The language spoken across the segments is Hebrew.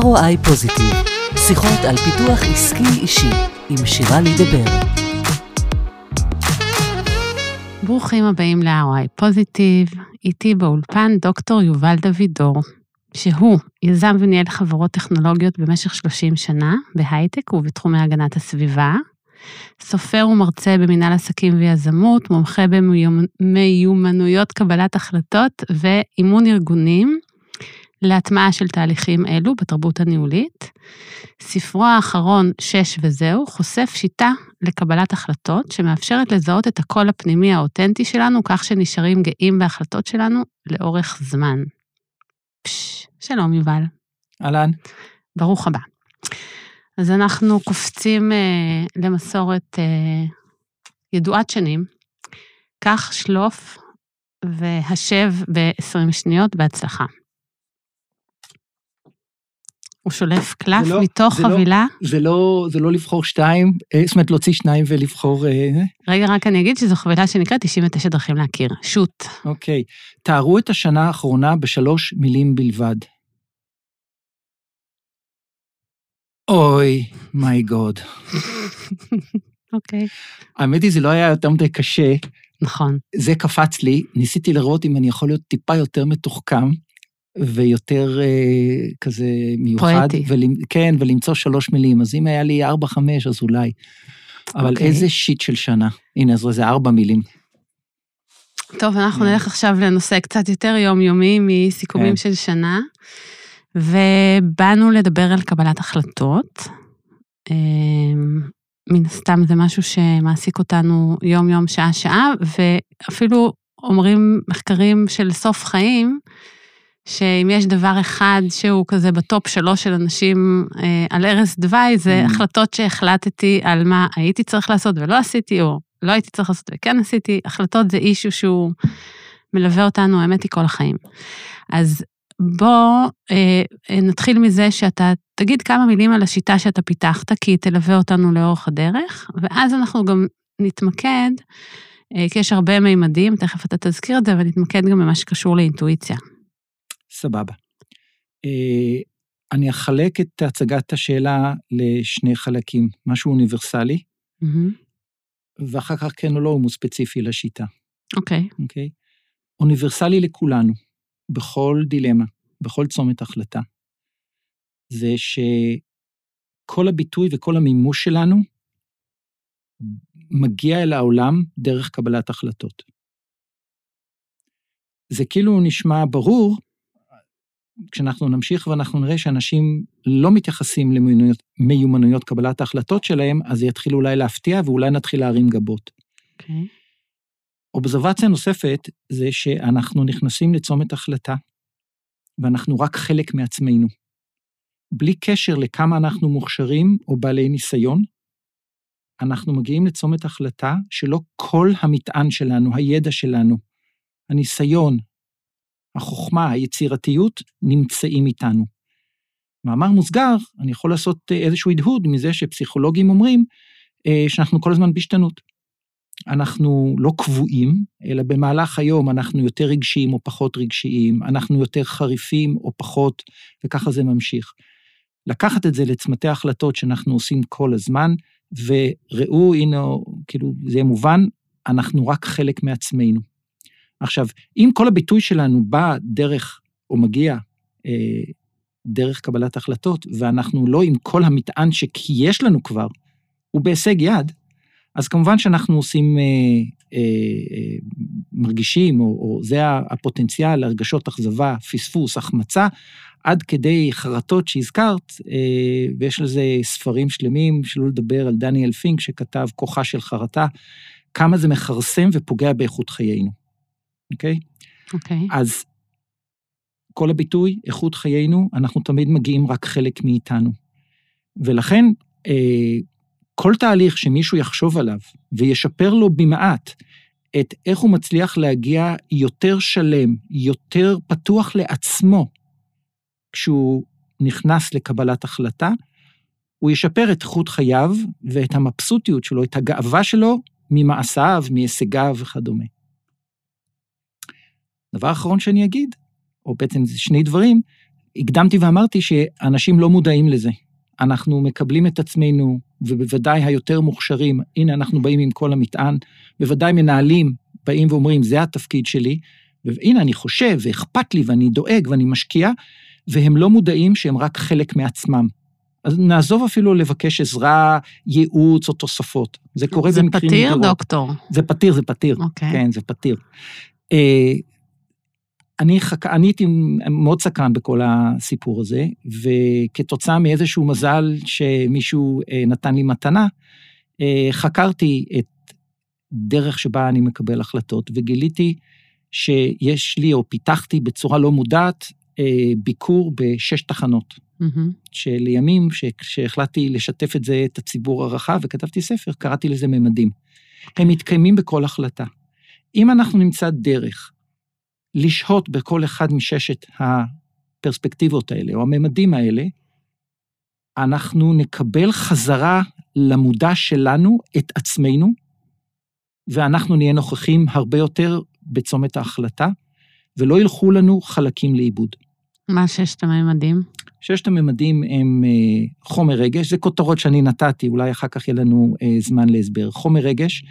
ROI פוזיטיב, שיחות על פיתוח עסקי אישי עם שירה לידבר. ברוכים הבאים ל-ROI פוזיטיב, איתי באולפן דוקטור יובל דוידור, שהוא יזם וניהל חברות טכנולוגיות במשך 30 שנה בהייטק ובתחומי הגנת הסביבה, סופר ומרצה במנהל עסקים ויזמות, מומחה במיומנויות קבלת החלטות ואימון ארגונים להטמעה של תהליכים אלו בתרבות הניהולית. ספרו האחרון, שש וזהו, חושף שיטה לקבלת החלטות שמאפשרת לזהות את הקול הפנימי האותנטי שלנו, כך שנשארים גאים בהחלטות שלנו לאורך זמן. פש, שלום יובל. אהלן. ברוך הבא. אז אנחנו קופצים אה, למסורת אה, ידועת שנים. קח, שלוף והשב ב-20 שניות בהצלחה. הוא שולף קלף זה לא- מתוך זה לא- חבילה. זה לא, זה לא לבחור שתיים, אה, זאת אומרת להוציא שניים ולבחור... אה, רגע, רק אני אגיד שזו חבילה שנקראת 99 דרכים להכיר. שוט. אוקיי. תארו את השנה האחרונה בשלוש מילים בלבד. אוי, מיי גוד. אוקיי. האמת היא, זה לא היה יותר מדי קשה, נכון. זה קפץ לי, ניסיתי לראות אם אני יכול להיות טיפה יותר מתוחכם, ויותר אה, כזה מיוחד. פואטי. כן, ולמצוא שלוש מילים. אז אם היה לי ארבע, חמש, אז אולי. אבל אוקיי. איזה שיט של שנה. הנה, אז זה ארבע מילים. טוב, אנחנו Mm. נלך עכשיו לנושא קצת יותר יומיומי מסיכומים כן. של שנה, ובאנו לדבר על קבלת החלטות. אמ, מן הסתם זה משהו שמעסיק אותנו יום-יום, שעה-שעה, ואפילו אומרים מחקרים של סוף חיים, שאם יש דבר אחד שהוא כזה בטופ שלוש של אנשים אה, על ערש דווי, זה Mm. החלטות שהחלטתי על מה הייתי צריך לעשות ולא עשיתי, או לא הייתי צריך לעשות וכן עשיתי. החלטות זה אישו שהוא מלווה אותנו, האמת היא, כל החיים. אז בוא אה, אה, נתחיל מזה שאתה תגיד כמה מילים על השיטה שאתה פיתחת, כי היא תלווה אותנו לאורך הדרך, ואז אנחנו גם נתמקד, אה, כי יש הרבה מימדים, תכף אתה תזכיר את זה, אבל נתמקד גם במה שקשור לאינטואיציה. סבבה. אה, אני אחלק את הצגת השאלה לשני חלקים, משהו אוניברסלי, מהמם. ואחר כך כן או לא, הוא ספציפי לשיטה, אוקיי, אוקיי? אוניברסלי לכולנו, בכל דילמה, בכל צומת החלטה, זה שכל הביטוי וכל המימוש שלנו מגיע אל העולם דרך קבלת החלטות. זה כאילו נשמע ברור, כשאנחנו נמשיך ואנחנו נראה שאנשים לא מתייחסים למיומנויות מיומנויות קבלת ההחלטות שלהם, אז זה יתחיל אולי להפתיע ואולי נתחיל להרים גבות. אוקיי. אובזרבציה נוספת זה שאנחנו נכנסים לצומת החלטה, ואנחנו רק חלק מעצמנו. בלי קשר לכמה אנחנו מוכשרים או בעלי ניסיון, אנחנו מגיעים לצומת החלטה שלא כל המטען שלנו, הידע שלנו, הניסיון, החוכמה, היצירתיות, נמצאים איתנו. מאמר מוסגר, אני יכול לעשות אה, איזשהו הדהוד מזה שפסיכולוגים אומרים אה, שאנחנו כל הזמן בהשתנות. אנחנו לא קבועים, אלא במהלך היום אנחנו יותר רגשיים או פחות רגשיים, אנחנו יותר חריפים או פחות, וככה זה ממשיך. לקחת את זה לצמתי החלטות שאנחנו עושים כל הזמן, וראו, הנה, כאילו, זה יהיה מובן, אנחנו רק חלק מעצמנו. עכשיו, אם כל הביטוי שלנו בא דרך, או מגיע אה, דרך קבלת החלטות, ואנחנו לא עם כל המטען שיש לנו כבר, הוא בהישג יד, אז כמובן שאנחנו עושים, אה, אה, אה, מרגישים, או, או זה הפוטנציאל, הרגשות אכזבה, פספוס, החמצה, עד כדי חרטות שהזכרת, אה, ויש לזה ספרים שלמים, שלא לדבר על דניאל פינק שכתב כוחה של חרטה, כמה זה מכרסם ופוגע באיכות חיינו, אוקיי? אוקיי. אז כל הביטוי, איכות חיינו, אנחנו תמיד מגיעים רק חלק מאיתנו. ולכן, אה, כל תהליך שמישהו יחשוב עליו וישפר לו במעט את איך הוא מצליח להגיע יותר שלם, יותר פתוח לעצמו, כשהוא נכנס לקבלת החלטה, הוא ישפר את איכות חייו ואת המבסוטיות שלו, את הגאווה שלו ממעשיו, מהישגיו וכדומה. דבר אחרון שאני אגיד, או בעצם זה שני דברים, הקדמתי ואמרתי שאנשים לא מודעים לזה. אנחנו מקבלים את עצמנו, ובוודאי היותר מוכשרים, הנה אנחנו באים עם כל המטען, בוודאי מנהלים באים ואומרים, זה התפקיד שלי, והנה אני חושב, ואכפת לי, ואני דואג, ואני משקיע, והם לא מודעים שהם רק חלק מעצמם. אז נעזוב אפילו לבקש עזרה, ייעוץ או תוספות. זה קורה זה במקרים... פתיר, נדירות. דוקטור? זה פתיר, זה פתיר. אוקיי. כן, זה פתיר. אני, חק... אני הייתי מאוד סקרן בכל הסיפור הזה, וכתוצאה מאיזשהו מזל שמישהו אה, נתן לי מתנה, אה, חקרתי את דרך שבה אני מקבל החלטות, וגיליתי שיש לי, או פיתחתי בצורה לא מודעת, אה, ביקור בשש תחנות. מהמם. שלימים, כשהחלטתי לשתף את זה, את הציבור הרחב, וכתבתי ספר, קראתי לזה ממדים. הם מתקיימים בכל החלטה. אם אנחנו נמצא דרך לשהות בכל אחד מששת הפרספקטיבות האלה, או הממדים האלה, אנחנו נקבל חזרה למודע שלנו את עצמנו, ואנחנו נהיה נוכחים הרבה יותר בצומת ההחלטה, ולא ילכו לנו חלקים לאיבוד. מה ששת הממדים? ששת הממדים הם אה, חומר רגש, זה כותרות שאני נתתי, אולי אחר כך יהיה לנו אה, זמן להסבר. חומר רגש,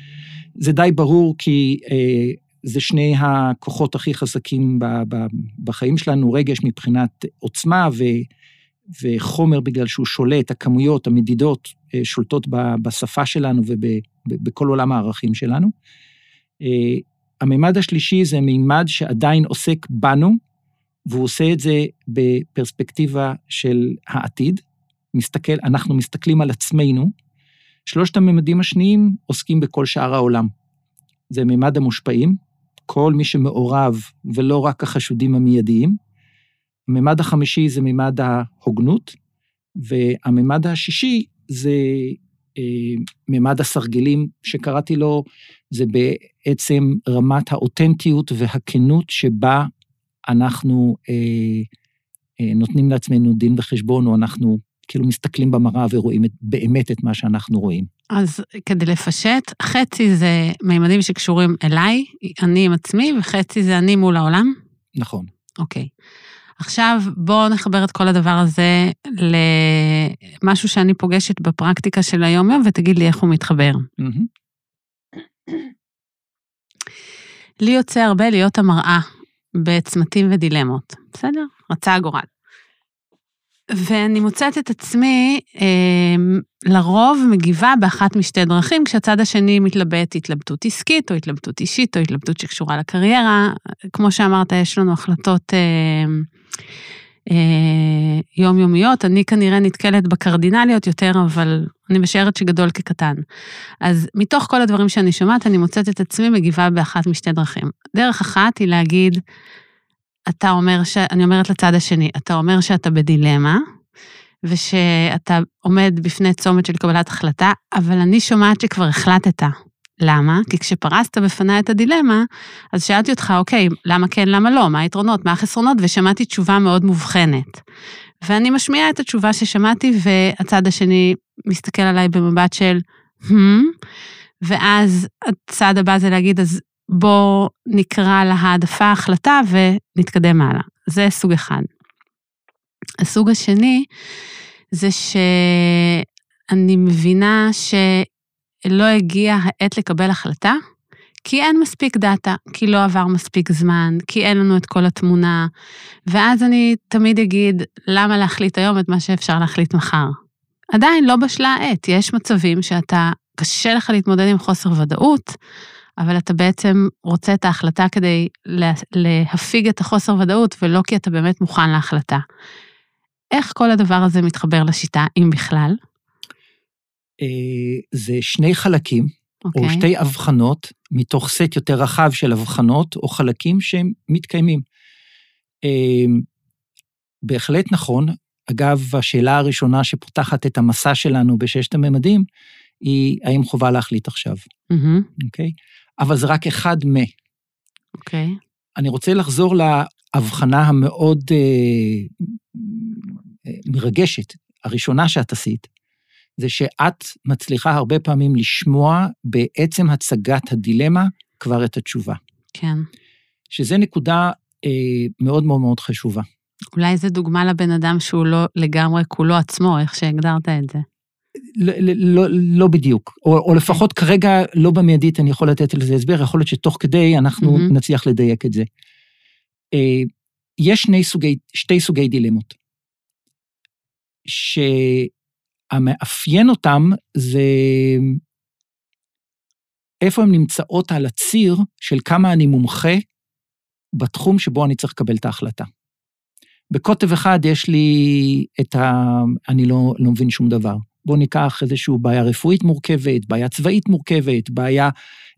זה די ברור כי אה, זה שני הכוחות הכי חזקים ב, ב, בחיים שלנו, רגש מבחינת עוצמה ו, וחומר בגלל שהוא שולט, הכמויות, המדידות, אה, שולטות ב, בשפה שלנו ובכל עולם הערכים שלנו. אה, הממד השלישי זה מימד שעדיין עוסק בנו, והוא עושה את זה בפרספקטיבה של העתיד. מסתכל, אנחנו מסתכלים על עצמנו. שלושת הממדים השניים עוסקים בכל שאר העולם. זה ממד המושפעים, כל מי שמעורב ולא רק החשודים המיידיים. הממד החמישי זה ממד ההוגנות, והממד השישי זה אה, ממד הסרגלים, שקראתי לו, זה בעצם רמת האותנטיות והכנות שבה אנחנו אה, אה, נותנים לעצמנו דין וחשבון, או אנחנו כאילו מסתכלים במראה ורואים את, באמת את מה שאנחנו רואים. אז כדי לפשט, חצי זה מימדים שקשורים אליי, אני עם עצמי, וחצי זה אני מול העולם? נכון. אוקיי. עכשיו בואו נחבר את כל הדבר הזה למשהו שאני פוגשת בפרקטיקה של היום-יום, ותגיד לי איך הוא מתחבר. מהמם. לי יוצא הרבה להיות המראה בצמתים ודילמות, בסדר? רצה הגורל. ואני מוצאת את עצמי אה, לרוב מגיבה באחת משתי דרכים, כשהצד השני מתלבט התלבטות עסקית, או התלבטות אישית, או התלבטות שקשורה לקריירה. כמו שאמרת, יש לנו החלטות אה, אה, יומיומיות, אני כנראה נתקלת בקרדינליות יותר, אבל אני משערת שגדול כקטן. אז מתוך כל הדברים שאני שומעת, אני מוצאת את עצמי מגיבה באחת משתי דרכים. דרך אחת היא להגיד, אתה אומר ש... אני אומרת לצד השני, אתה אומר שאתה בדילמה, ושאתה עומד בפני צומת של קבלת החלטה, אבל אני שומעת שכבר החלטת. למה? כי כשפרסת בפניי את הדילמה, אז שאלתי אותך, אוקיי, למה כן, למה לא? מה היתרונות, מה החסרונות? ושמעתי תשובה מאוד מובחנת. ואני משמיעה את התשובה ששמעתי, והצד השני מסתכל עליי במבט של, hmm? ואז הצעד הבא זה להגיד, אז בוא נקרא להעדפה החלטה ונתקדם הלאה. זה סוג אחד. הסוג השני זה שאני מבינה שלא הגיעה העת לקבל החלטה, כי אין מספיק דאטה, כי לא עבר מספיק זמן, כי אין לנו את כל התמונה, ואז אני תמיד אגיד, למה להחליט היום את מה שאפשר להחליט מחר? עדיין לא בשלה העת, יש מצבים שאתה, קשה לך להתמודד עם חוסר ודאות, אבל אתה בעצם רוצה את ההחלטה כדי לה- להפיג את החוסר ודאות, ולא כי אתה באמת מוכן להחלטה. איך כל הדבר הזה מתחבר לשיטה, אם בכלל? אה, זה שני חלקים, אוקיי. או שתי הבחנות, מתוך סט יותר רחב של הבחנות או חלקים שהם מתקיימים. אה, בהחלט נכון. אגב, השאלה הראשונה שפותחת את המסע שלנו בששת הממדים, היא האם חובה להחליט עכשיו, אוקיי? אבל זה רק אחד מ... אוקיי. אני רוצה לחזור להבחנה המאוד אה, מרגשת, הראשונה שאת עשית, זה שאת מצליחה הרבה פעמים לשמוע בעצם הצגת הדילמה כבר את התשובה, כן. שזה נקודה אה, מאוד מאוד מאוד חשובה. אולי זו דוגמה לבן אדם שהוא לא לגמרי כולו עצמו, איך שהגדרת את זה. לא, לא, לא בדיוק, או, או לפחות כרגע לא במיידית אני יכול לתת לזה הסבר, יכול להיות שתוך כדי אנחנו mm-hmm. נצליח לדייק את זה. אה, יש שני סוגי, שתי סוגי דילמות, שהמאפיין אותם זה איפה הן נמצאות על הציר של כמה אני מומחה בתחום שבו אני צריך לקבל את ההחלטה. בקוטב אחד יש לי את ה... אני לא, לא מבין שום דבר. בואו ניקח איזושהי בעיה רפואית מורכבת, בעיה צבאית מורכבת, בעיה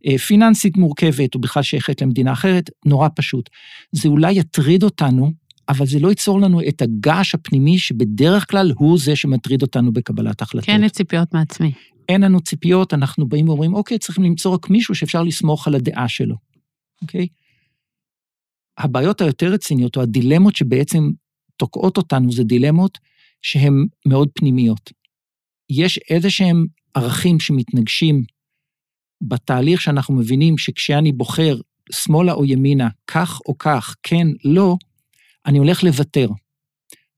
אה, פיננסית מורכבת, או בכלל שייכת למדינה אחרת, נורא פשוט. זה אולי יטריד אותנו, אבל זה לא ייצור לנו את הגעש הפנימי שבדרך כלל הוא זה שמטריד אותנו בקבלת החלטות. כן, לציפיות מעצמי. אין לנו ציפיות, אנחנו באים ואומרים, אוקיי, צריכים למצוא רק מישהו שאפשר לסמוך על הדעה שלו, אוקיי? הבעיות היותר רציניות, או הדילמות שבעצם תוקעות אותנו, זה דילמות שהן מאוד פנימיות. יש איזה שהם ערכים שמתנגשים בתהליך שאנחנו מבינים שכשאני בוחר שמאלה או ימינה, כך או כך, כן, לא, אני הולך לוותר.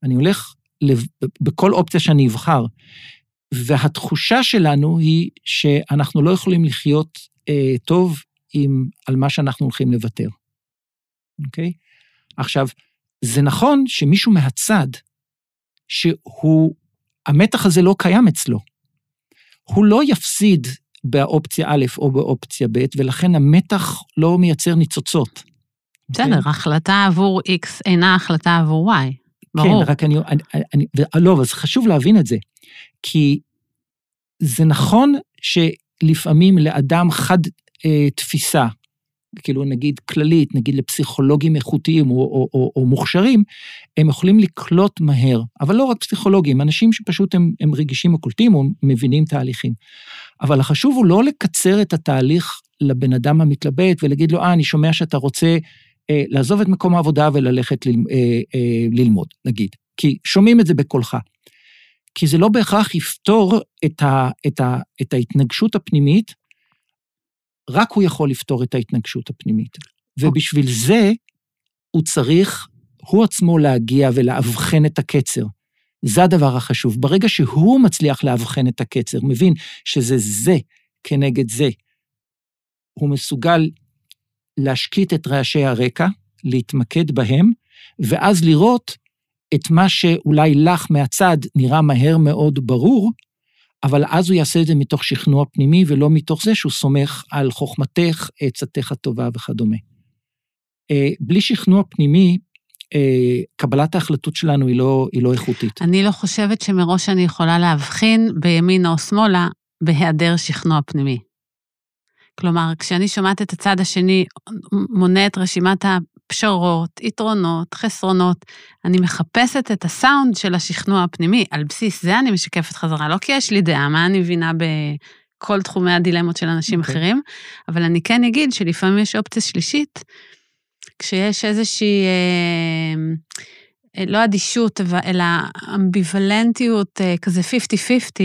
אני הולך לב... בכל אופציה שאני אבחר. והתחושה שלנו היא שאנחנו לא יכולים לחיות אה, טוב עם, על מה שאנחנו הולכים לוותר, אוקיי? עכשיו, זה נכון שמישהו מהצד, שהוא, המתח הזה לא קיים אצלו. הוא לא יפסיד באופציה א' או באופציה ב', ולכן המתח לא מייצר ניצוצות. בסדר? אוקיי? החלטה עבור X אינה החלטה עבור Y, ברור. כן, רק אני, אני, אני, לא, אבל חשוב להבין את זה, כי זה נכון שלפעמים לאדם חד אה, תפיסה, כאילו נגיד כללית, נגיד לפסיכולוגים איכותיים או, או, או, או מוכשרים, הם יכולים לקלוט מהר, אבל לא רק פסיכולוגים, אנשים שפשוט הם, הם רגישים וקולטים או מבינים תהליכים. אבל החשוב הוא לא לקצר את התהליך לבן אדם המתלבט ולהגיד לו, אה, אני שומע שאתה רוצה אה, לעזוב את מקום העבודה וללכת ל, אה, אה, ללמוד, נגיד. כי שומעים את זה בקולך. כי זה לא בהכרח יפתור את, ה, את, ה, את ההתנגשות הפנימית, רק הוא יכול לפתור את ההתנגשות הפנימית. ובשביל זה הוא צריך, הוא עצמו להגיע ולאבחן את הקצר. זה הדבר החשוב. ברגע שהוא מצליח לאבחן את הקצר, מבין שזה זה כנגד זה, הוא מסוגל להשקיט את רעשי הרקע, להתמקד בהם, ואז לראות את מה שאולי לך מהצד נראה מהר מאוד ברור, אבל אז הוא יעשה את זה מתוך שכנוע פנימי, ולא מתוך זה שהוא סומך על חוכמתך, עצתך הטובה וכדומה. אה, בלי שכנוע פנימי, אה, קבלת ההחלטות שלנו היא לא, היא לא איכותית. אני לא חושבת שמראש אני יכולה להבחין בימינה או שמאלה בהיעדר שכנוע פנימי. כלומר, כשאני שומעת את הצד השני מונה את רשימת פשרות, יתרונות, חסרונות. אני מחפשת את הסאונד של השכנוע הפנימי, על בסיס זה אני משקפת חזרה, לא כי יש לי דעה, מה אני מבינה בכל תחומי הדילמות של אנשים okay. אוקיי. אחרים, אבל אני כן אגיד שלפעמים יש אופציה שלישית, כשיש איזושהי, אה, אה לא אדישות, אלא אמביוולנטיות אה, כזה 50-50,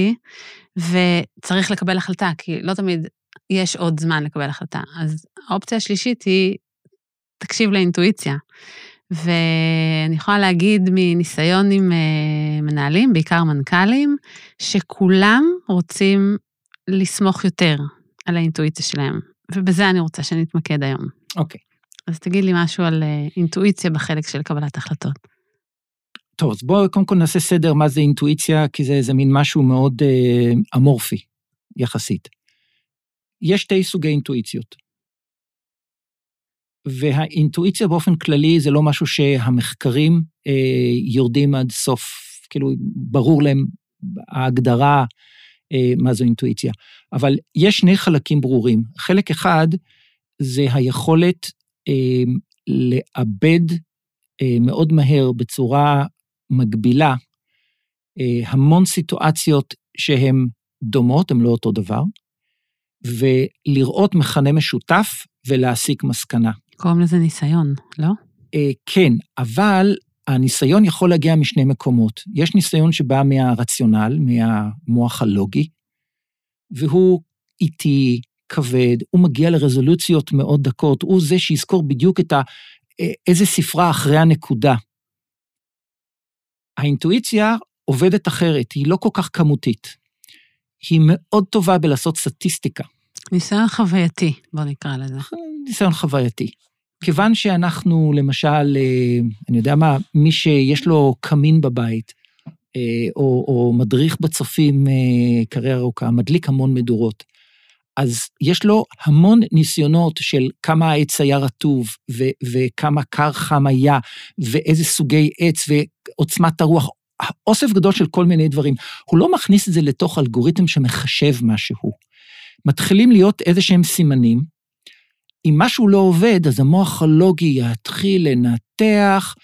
וצריך לקבל החלטה, כי לא תמיד יש עוד זמן לקבל החלטה. אז האופציה השלישית היא תקשיב לאינטואיציה. ואני יכולה להגיד מניסיון עם uh, מנהלים, בעיקר מנכ"לים, שכולם רוצים לסמוך יותר על האינטואיציה שלהם, ובזה אני רוצה שנתמקד היום. אוקיי. Okay. אז תגיד לי משהו על uh, אינטואיציה בחלק של קבלת החלטות. טוב, אז בואו קודם כל נעשה סדר מה זה אינטואיציה, כי זה איזה מין משהו מאוד uh, אמורפי, יחסית. יש שתי סוגי אינטואיציות. והאינטואיציה באופן כללי זה לא משהו שהמחקרים אה, יורדים עד סוף, כאילו, ברור להם ההגדרה אה, מה זו אינטואיציה. אבל יש שני חלקים ברורים. חלק אחד זה היכולת אה, לאבד אה, מאוד מהר בצורה מגבילה אה, המון סיטואציות שהן דומות, הן לא אותו דבר, ולראות מכנה משותף ולהסיק מסקנה. קוראים לזה ניסיון, לא? אה, כן, אבל הניסיון יכול להגיע משני מקומות. יש ניסיון שבא מהרציונל, מהמוח הלוגי, והוא איטי, כבד, הוא מגיע לרזולוציות מאוד דקות, הוא זה שיזכור בדיוק את ה... אה, איזה ספרה אחרי הנקודה. האינטואיציה עובדת אחרת, היא לא כל כך כמותית. היא מאוד טובה בלעשות סטטיסטיקה. ניסיון חווייתי, בוא נקרא לזה. ניסיון חווייתי. כיוון שאנחנו, למשל, אה, אני יודע מה, מי שיש לו קמין בבית, אה, או, או מדריך בצופים אה, קריירה ארוכה, מדליק המון מדורות. אז יש לו המון ניסיונות של כמה העץ היה רטוב, ו- וכמה קר חם היה, ואיזה סוגי עץ, ועוצמת הרוח, אוסף גדול של כל מיני דברים. הוא לא מכניס את זה לתוך אלגוריתם שמחשב משהו. מתחילים להיות איזה שהם סימנים. אם משהו לא עובד, אז המוח הלוגי יתחיל לנתח,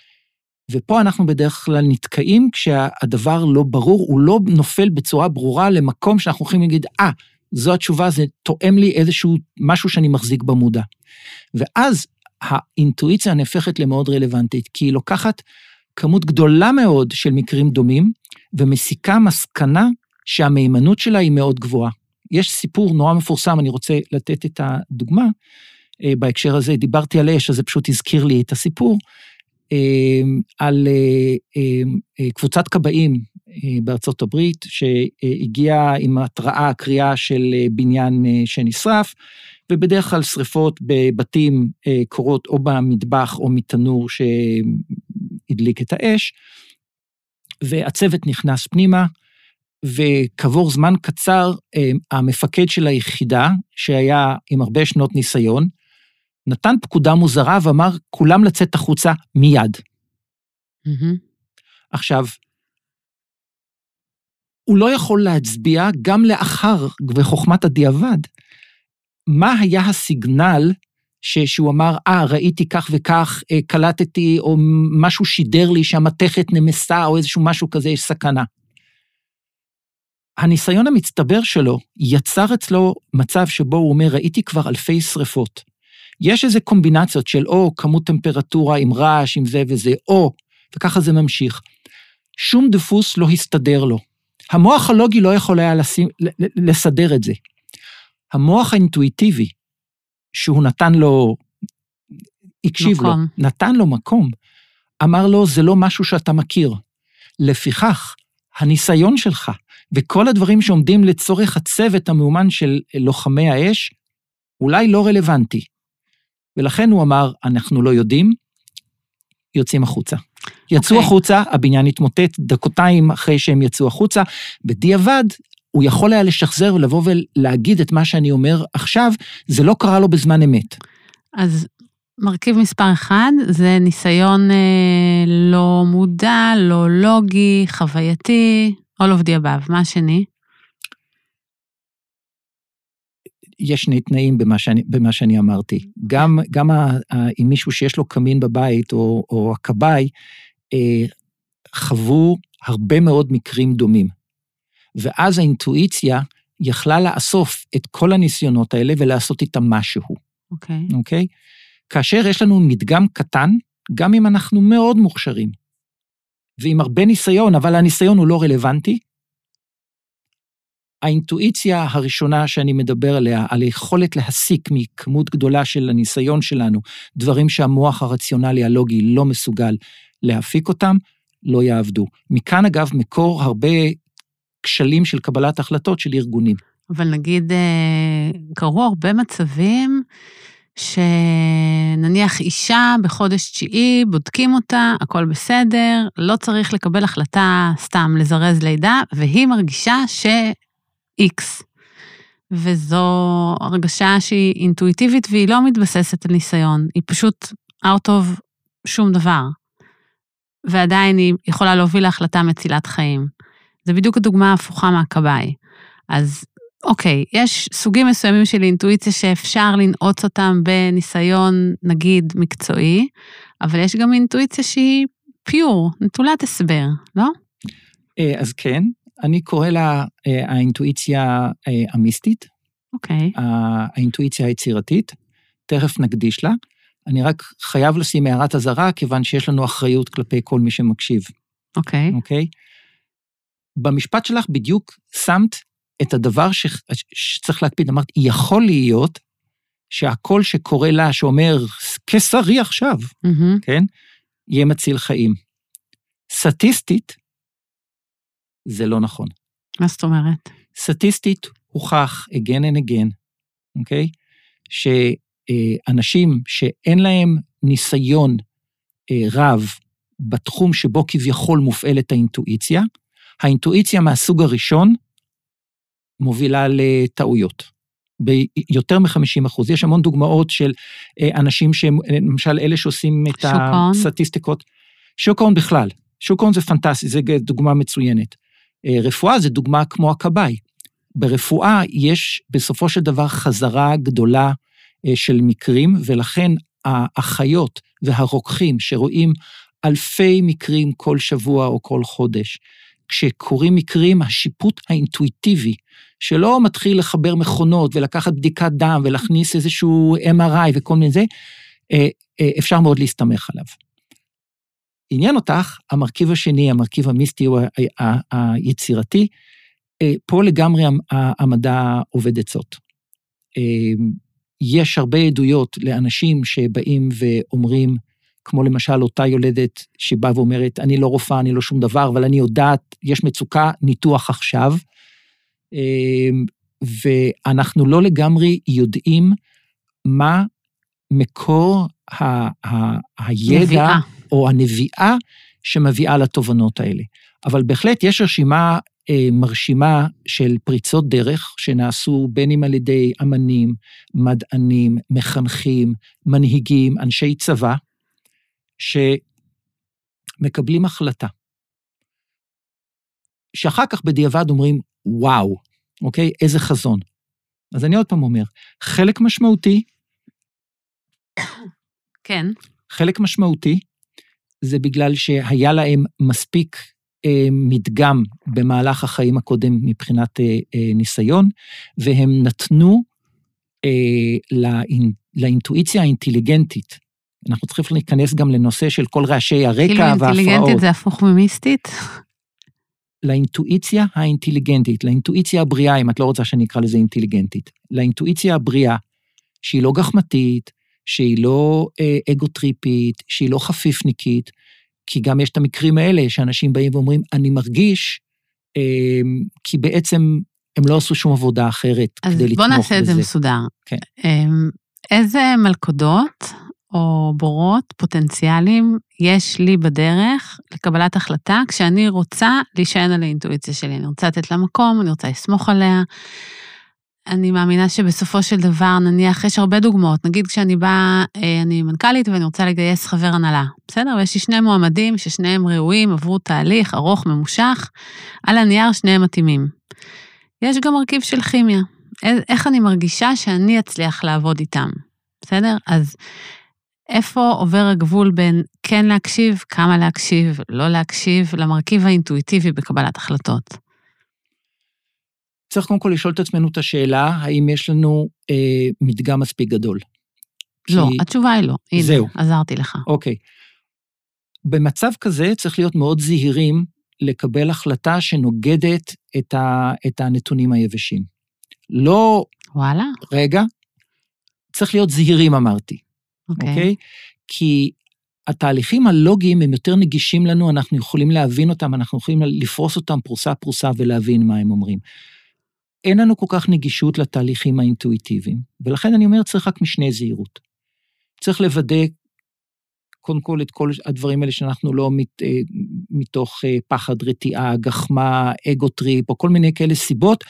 ופה אנחנו בדרך כלל נתקעים כשהדבר לא ברור, הוא לא נופל בצורה ברורה למקום שאנחנו יכולים להגיד, אה, ah, זו התשובה, זה תואם לי איזשהו משהו שאני מחזיק במודע. ואז האינטואיציה נהפכת למאוד רלוונטית, כי היא לוקחת כמות גדולה מאוד של מקרים דומים, ומסיקה מסקנה שהמהימנות שלה היא מאוד גבוהה. יש סיפור נורא מפורסם, אני רוצה לתת את הדוגמה. אה, בהקשר הזה דיברתי על אש, אז זה פשוט הזכיר לי את הסיפור. אה, על אה, קבוצת כבאים בארצות הברית, שהגיעה עם התראה, קריאה של בניין שנשרף, ובדרך כלל שריפות בבתים קורות או במטבח או מתנור שהדליק את האש, והצוות נכנס פנימה, וכעבור זמן קצר, המפקד של היחידה, שהיה עם הרבה שנות ניסיון, נתן פקודה מוזרה ואמר, כולם לצאת החוצה מיד. Mm-hmm. עכשיו, הוא לא יכול להצביע גם לאחר, בחוכמת הדיעבד, מה היה הסיגנל ש, שהוא אמר, אה, ah, ראיתי כך וכך, אה, קלטתי, או משהו שידר לי שהמתכת נמסה, או איזשהו משהו כזה, יש סכנה. הניסיון המצטבר שלו יצר אצלו מצב שבו הוא אומר, ראיתי כבר אלפי שריפות. יש איזה קומבינציות של או כמות טמפרטורה עם רעש, עם זה וזה, או, וככה זה ממשיך. שום דפוס לא הסתדר לו. המוח הלוגי לא יכול היה לשים, לסדר את זה. המוח האינטואיטיבי, שהוא נתן לו, הקשיב מקום. לו, נתן לו מקום, אמר לו, זה לא משהו שאתה מכיר. לפיכך, הניסיון שלך וכל הדברים שעומדים לצורך הצוות המאומן של לוחמי האש, אולי לא רלוונטי. ולכן הוא אמר, אנחנו לא יודעים, יוצאים החוצה. יצאו okay. אוקיי. החוצה, הבניין התמוטט דקותיים אחרי שהם יצאו החוצה. בדיעבד, הוא יכול היה לשחזר ולבוא ולהגיד את מה שאני אומר עכשיו, זה לא קרה לו בזמן אמת. אז מרכיב מספר אחד זה ניסיון אה, לא מודע, לא לוגי, חווייתי, all of the above. מה השני? יש שני תנאים במה שאני, במה שאני אמרתי. גם, גם אם מישהו שיש לו קמין בבית, או, או הכבאי, אה, חוו הרבה מאוד מקרים דומים. ואז האינטואיציה יכלה לאסוף את כל הניסיונות האלה ולעשות איתם משהו. אוקיי. Okay. אוקיי? Okay? כאשר יש לנו מדגם קטן, גם אם אנחנו מאוד מוכשרים, ועם הרבה ניסיון, אבל הניסיון הוא לא רלוונטי, האינטואיציה הראשונה שאני מדבר עליה, על היכולת להסיק מכמות גדולה של הניסיון שלנו, דברים שהמוח הרציונלי הלוגי לא מסוגל להפיק אותם, לא יעבדו. מכאן, אגב, מקור הרבה כשלים של קבלת החלטות של ארגונים. אבל נגיד, אה, קרו הרבה מצבים שנניח אישה בחודש תשיעי, בודקים אותה, הכל בסדר, לא צריך לקבל החלטה סתם לזרז לידה, והיא מרגישה ש... X. וזו הרגשה שהיא אינטואיטיבית והיא לא מתבססת על ניסיון, היא פשוט out of שום דבר. ועדיין היא יכולה להוביל להחלטה מצילת חיים. זה בדיוק הדוגמה ההפוכה מהכבאי. אז אוקיי, יש סוגים מסוימים של אינטואיציה שאפשר לנעוץ אותם בניסיון, נגיד, מקצועי, אבל יש גם אינטואיציה שהיא פיור, נטולת הסבר, לא? אה, אז כן, אני קורא לה אה, האינטואיציה אה, המיסטית. אוקיי. Okay. האינטואיציה היצירתית, תכף נקדיש לה. אני רק חייב לשים הערת אזהרה, כיוון שיש לנו אחריות כלפי כל מי שמקשיב. אוקיי. Okay. אוקיי? Okay? במשפט שלך בדיוק שמת את הדבר ש... שצריך להקפיד. אמרת, יכול להיות שהקול שקורא לה, שאומר, כסרי עכשיו, mm-hmm. כן? יהיה מציל חיים. סטטיסטית, זה לא נכון. מה זאת אומרת? סטטיסטית הוכח again and again, אוקיי? שאנשים שאין להם ניסיון אה, רב בתחום שבו כביכול מופעלת האינטואיציה, האינטואיציה מהסוג הראשון מובילה לטעויות. ביותר מ-50 אחוז. יש המון דוגמאות של אה, אנשים שהם, למשל אלה שעושים את. הסטטיסטיקות. שוק ההון בכלל. שוק ההון זה פנטסטי, זו דוגמה מצוינת. אה, רפואה זה דוגמה כמו הכבאי. ברפואה יש בסופו של דבר חזרה גדולה אה, של מקרים, ולכן האחיות והרוקחים שרואים אלפי מקרים כל שבוע או כל חודש, כשקורים מקרים, השיפוט האינטואיטיבי, שלא מתחיל לחבר מכונות ולקחת בדיקת דם ולהכניס איזשהו MRI וכל מיני זה, אה, אפשר מאוד להסתמך עליו. עניין אותך, המרכיב השני, המרכיב המיסטי או היצירתי, אה, פה לגמרי המדע עובד עצות. יש הרבה עדויות לאנשים שבאים ואומרים, כמו למשל אותה יולדת שבאה ואומרת, אני לא רופאה, אני לא שום דבר, אבל אני יודעת, יש מצוקה, ניתוח עכשיו. ואנחנו לא לגמרי יודעים מה מקור ה- ה- הידע נביאה. או הנביאה שמביאה לתובנות האלה. אבל בהחלט יש רשימה אה, מרשימה של פריצות דרך שנעשו בין אם על ידי אמנים, מדענים, מחנכים, מנהיגים, אנשי צבא, שמקבלים החלטה. שאחר כך בדיעבד אומרים, וואו, אוקיי? איזה חזון. אז אני עוד פעם אומר, חלק משמעותי, כן. חלק משמעותי, זה בגלל שהיה להם מספיק אה, מדגם במהלך החיים הקודם מבחינת אה, אה, ניסיון, והם נתנו אה, לאינ, לאינטואיציה האינטליגנטית. אנחנו צריכים להיכנס גם לנושא של כל רעשי הרקע כאילו וההפרעות. אינטליגנטית זה הפוך ממיסטית? לאינטואיציה האינטליגנטית, לאינטואיציה הבריאה, אם את לא רוצה שאני אקרא לזה אינטליגנטית, לאינטואיציה הבריאה, שהיא לא גחמתית, שהיא לא אה, אגוטריפית, שהיא לא חפיפניקית, כי גם יש את המקרים האלה שאנשים באים ואומרים, אני מרגיש, אה, כי בעצם הם לא עשו שום עבודה אחרת אז כדי לתמוך בוא בזה. נעשה את זה מסודר. כן. אמ, איזה מלכודות או בורות פוטנציאליים יש לי בדרך לקבלת החלטה כשאני רוצה להישען על האינטואיציה שלי? אני רוצה לתת לה מקום, אני רוצה לסמוך עליה. אני מאמינה שבסופו של דבר, נניח, יש הרבה דוגמאות. נגיד כשאני באה, אה, אני מנכ"לית ואני רוצה לגייס חבר הנהלה, בסדר? ויש לי שני מועמדים ששניהם ראויים, עברו תהליך ארוך, ממושך, על הנייר שניהם מתאימים. יש גם מרכיב של כימיה. א- איך אני מרגישה שאני אצליח לעבוד איתם, בסדר? אז איפה עובר הגבול בין כן להקשיב, כמה להקשיב, לא להקשיב, למרכיב האינטואיטיבי בקבלת החלטות? צריך קודם כל לשאול את עצמנו את השאלה, האם יש לנו אה, מדגם מספיק גדול. לא, כי- התשובה היא לא. הנה, זהו. עזרתי לך. אוקיי. במצב כזה צריך להיות מאוד זהירים לקבל החלטה שנוגדת את, ה, את הנתונים היבשים. לא, וואלה, רגע, צריך להיות זהירים, אמרתי, אוקיי. אוקיי? כי התהליכים הלוגיים הם יותר נגישים לנו, אנחנו יכולים להבין אותם, אנחנו יכולים לפרוס אותם פרוסה פרוסה ולהבין מה הם אומרים. אין לנו כל כך נגישות לתהליכים האינטואיטיביים, ולכן אני אומר, צריך רק משנה זהירות. צריך לוודא, קודם כל, את כל הדברים האלה שאנחנו לא מת, אה, מתוך אה, פחד, רתיעה, גחמה, ego trip, או כל מיני כאלה סיבות,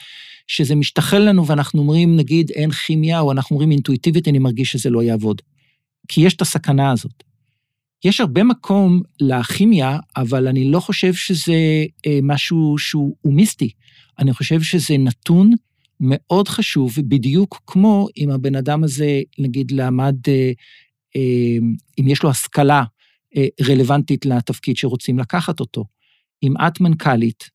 שזה משתחל לנו ואנחנו אומרים, נגיד, אין כימיה, או אנחנו אומרים אינטואיטיבית, אני מרגיש שזה לא יעבוד. כי יש את הסכנה הזאת. יש הרבה מקום לכימיה, אבל אני לא חושב שזה אה, משהו שהוא הוא מיסטי. אני חושב שזה נתון מאוד חשוב, בדיוק כמו אם הבן אדם הזה, נגיד, למד, אה, אה, אם יש לו השכלה אה, רלוונטית לתפקיד שרוצים לקחת אותו. אם את מנכ"לית,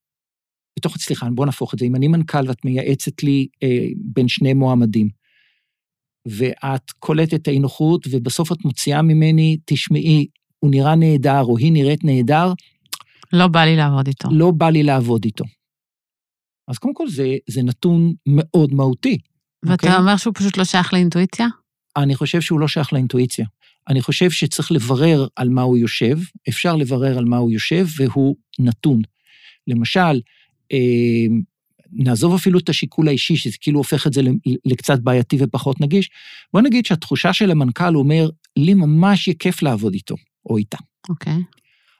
בתוך, סליחה, בוא נהפוך את זה, אם אני מנכ"ל ואת מייעצת לי אה, בין שני מועמדים, ואת קולטת את האי-נוחות, ובסוף את מוציאה ממני, תשמעי, הוא נראה נהדר, או היא נראית נהדר, לא בא לי לעבוד איתו. לא בא לי לעבוד איתו. אז קודם כל, זה, זה נתון מאוד מהותי. ואתה אוקיי? אומר שהוא פשוט לא שייך לאינטואיציה? אני חושב שהוא לא שייך לאינטואיציה. אני חושב שצריך לברר על מה הוא יושב, אפשר לברר על מה הוא יושב, והוא נתון. למשל, אה, נעזוב אפילו את השיקול האישי, שזה כאילו הופך את זה לקצת בעייתי ופחות נגיש, בוא נגיד שהתחושה של המנכ"ל אומר, לי ממש יהיה כיף לעבוד איתו, או איתה. אוקיי.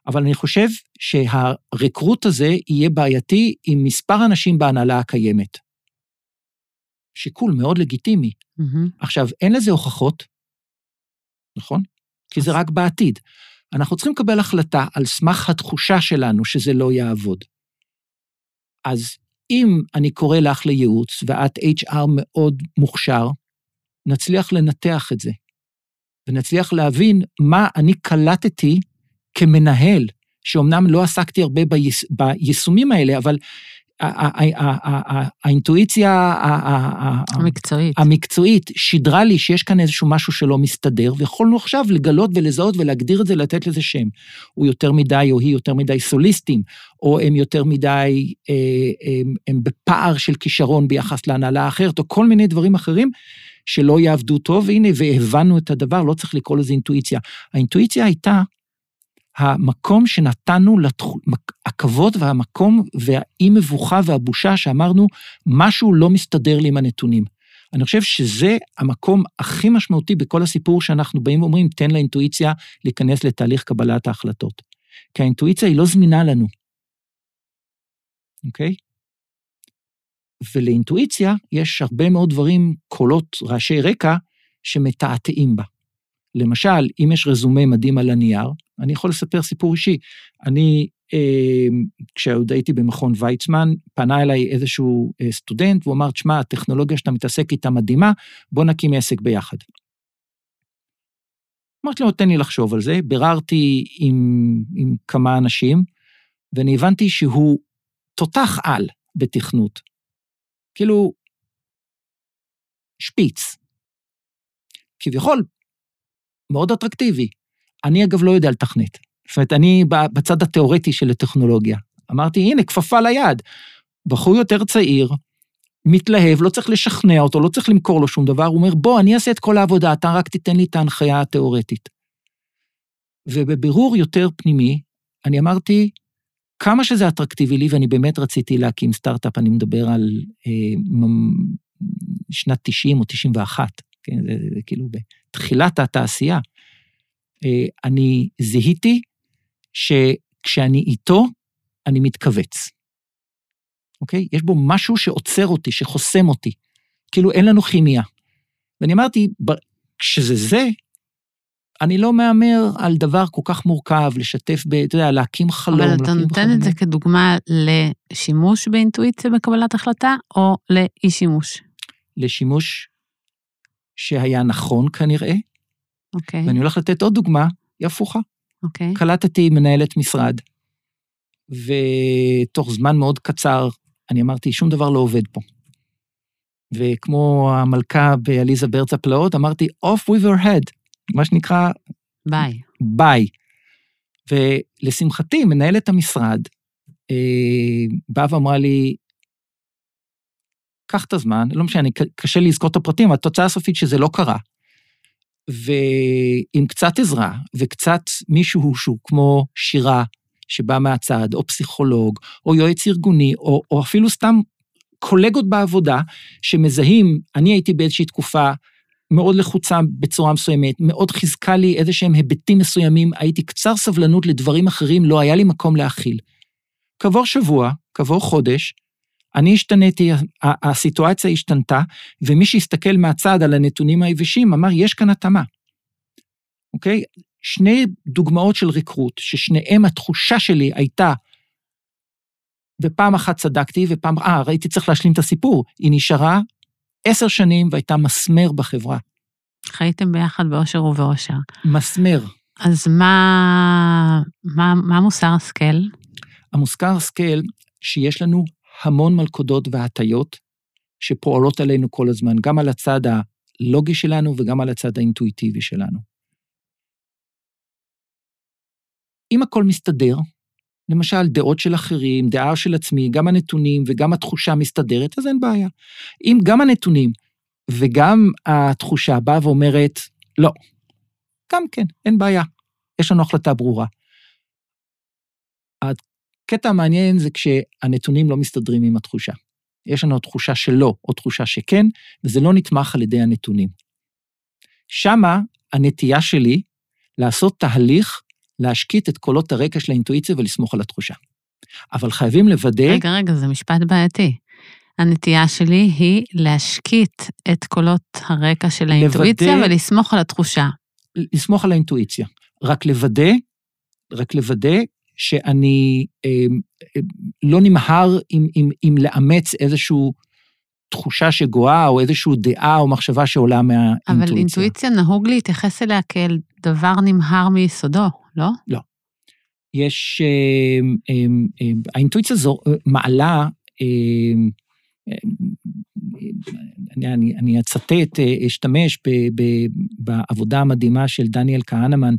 אבל אני חושב שהרקרוט הזה יהיה בעייתי עם מספר אנשים בהנהלה הקיימת. שיקול מאוד לגיטימי. מהמם. עכשיו, אין לזה הוכחות, נכון? כי זה רק בעתיד. אנחנו צריכים לקבל החלטה על סמך התחושה שלנו שזה לא יעבוד. אז אם אני קורא לך לייעוץ ואת HR מאוד מוכשר, נצליח לנתח את זה, ונצליח להבין מה אני קלטתי כמנהל, שאומנם לא עסקתי הרבה ביש, ביישומים האלה, אבל האינטואיציה המקצועית. המקצועית שידרה לי שיש כאן איזשהו משהו שלא מסתדר, ויכולנו עכשיו לגלות ולזהות ולהגדיר את זה, לתת לזה שם. הוא יותר מדי, או היא יותר מדי סוליסטים, או הם יותר מדי, אה, הם, הם בפער של כישרון ביחס להנהלה האחרת, או כל מיני דברים אחרים שלא יעבדו טוב, והנה, והבנו את הדבר, לא צריך לקרוא לזה אינטואיציה. האינטואיציה הייתה המקום שנתנו, לתח... הכבוד והמקום והאי מבוכה והבושה שאמרנו, משהו לא מסתדר לי עם הנתונים. אני חושב שזה המקום הכי משמעותי בכל הסיפור שאנחנו באים ואומרים, תן לאינטואיציה להיכנס לתהליך קבלת ההחלטות. כי האינטואיציה היא לא זמינה לנו, אוקיי? ולאינטואיציה יש הרבה מאוד דברים, קולות, רעשי רקע, שמתעתעים בה. למשל, אם יש רזומה מדהים על הנייר, אני יכול לספר סיפור אישי. אני, אה, כשעוד הייתי במכון ויצמן, פנה אליי איזשהו אה, סטודנט, והוא אמר, תשמע, הטכנולוגיה שאתה מתעסק איתה מדהימה, בוא נקים עסק ביחד. אמרתי לו, תן לי לחשוב על זה, ביררתי עם, עם כמה אנשים, ואני הבנתי שהוא תותח על בתכנות. כאילו, שפיץ. כביכול, מאוד אטרקטיבי. אני אגב לא יודע לתכנת. זאת אומרת, אני בצד התיאורטי של הטכנולוגיה. אמרתי, הנה, כפפה ליד. בחור יותר צעיר, מתלהב, לא צריך לשכנע אותו, לא צריך למכור לו שום דבר, הוא אומר, בוא, אני אעשה את כל העבודה, אתה רק תיתן לי את ההנחיה התיאורטית. ובבירור יותר פנימי, אני אמרתי, כמה שזה אטרקטיבי לי, ואני באמת רציתי להקים סטארט-אפ, אני מדבר על אה, שנת 90 או 91, כן, זה, זה, זה כאילו בתחילת התעשייה. אה, אני זיהיתי שכשאני איתו, אני מתכווץ. אוקיי? יש בו משהו שעוצר אותי, שחוסם אותי. כאילו אין לנו כימיה. ואני אמרתי, כשזה זה, אני לא מהמר על דבר כל כך מורכב, לשתף, ב, אתה יודע, להקים חלום. אבל אתה נותן את זה כדוגמה לשימוש באינטואיציה בקבלת החלטה, או לאי שימוש? לשימוש שהיה נכון כנראה, אוקיי. ואני הולך לתת עוד דוגמה, היא הפוכה. אוקיי. קלטתי מנהלת משרד, ותוך זמן מאוד קצר, אני אמרתי, שום דבר לא עובד פה. וכמו המלכה בעליזה בארץ הפלאות, אמרתי, off with your head, מה שנקרא... ביי. ביי. ולשמחתי, מנהלת המשרד אה, באה ואמרה לי, קח את הזמן, לא משנה, קשה לי לזכור את הפרטים, התוצאה הסופית שזה לא קרה. ועם קצת עזרה, וקצת מישהו שהוא כמו שירה, שבא מהצד, או פסיכולוג, או יועץ ארגוני, או, או אפילו סתם קולגות בעבודה, שמזהים, אני הייתי באיזושהי תקופה מאוד לחוצה בצורה מסוימת, מאוד חיזקה לי איזה שהם היבטים מסוימים, הייתי קצר סבלנות לדברים אחרים, לא היה לי מקום להכיל. כעבור שבוע, כעבור חודש, אני השתניתי, הסיטואציה השתנתה, ומי שהסתכל מהצד על הנתונים היבשים אמר, יש כאן התאמה. אוקיי? שני דוגמאות של ריקרוט, ששניהם התחושה שלי הייתה, ופעם אחת צדקתי, ופעם, אה, הייתי צריך להשלים את הסיפור, היא נשארה עשר שנים והייתה מסמר בחברה. חייתם ביחד באושר ובאושר. מסמר. אז מה, מה, מה מוסר השכל? המוסר השכל, שיש לנו המון מלכודות והטיות שפועלות עלינו כל הזמן, גם על הצד הלוגי שלנו וגם על הצד האינטואיטיבי שלנו. אם הכל מסתדר, למשל דעות של אחרים, דעה של עצמי, גם הנתונים וגם התחושה מסתדרת, אז אין בעיה. אם גם הנתונים וגם התחושה באה ואומרת, לא, גם כן, אין בעיה, יש לנו החלטה ברורה. הקטע המעניין זה כשהנתונים לא מסתדרים עם התחושה. יש לנו תחושה שלא או תחושה שכן, וזה לא נתמך על ידי הנתונים. שמה הנטייה שלי לעשות תהליך, להשקיט את קולות הרקע של האינטואיציה ולסמוך על התחושה. אבל חייבים לוודא... רגע, רגע, זה משפט בעייתי. הנטייה שלי היא להשקיט את קולות הרקע של האינטואיציה לוודא- ולסמוך על התחושה. לסמוך על האינטואיציה. רק לוודא, רק לוודא שאני אה, אה, לא נמהר עם, עם, עם לאמץ איזושהי תחושה שגואה, או איזושהי דעה או מחשבה שעולה מהאינטואיציה. אבל אינטואיציה נהוג להתייחס אליה כאל דבר נמהר מיסודו, לא? יש, אה, אה, אה, האינטואיציה זו אה, מעלה, אה, אה, אני, אני, אני אצטט, אה, אשתמש ב, ב, בעבודה המדהימה של דניאל כהנמן,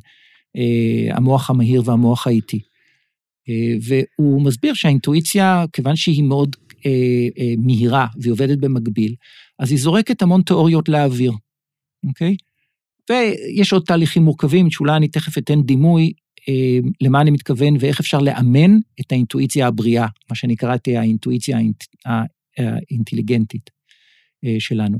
אה, המוח המהיר והמוח האיטי. אה, והוא מסביר שהאינטואיציה, כיוון שהיא מאוד אה, אה, מהירה והיא עובדת במקביל, אז היא זורקת המון תיאוריות לאוויר, אוקיי? ויש עוד תהליכים מורכבים, שאולי אני תכף אתן דימוי למה אני מתכוון ואיך אפשר לאמן את האינטואיציה הבריאה, מה שאני קראתי האינטואיציה האינט, האינטליגנטית שלנו.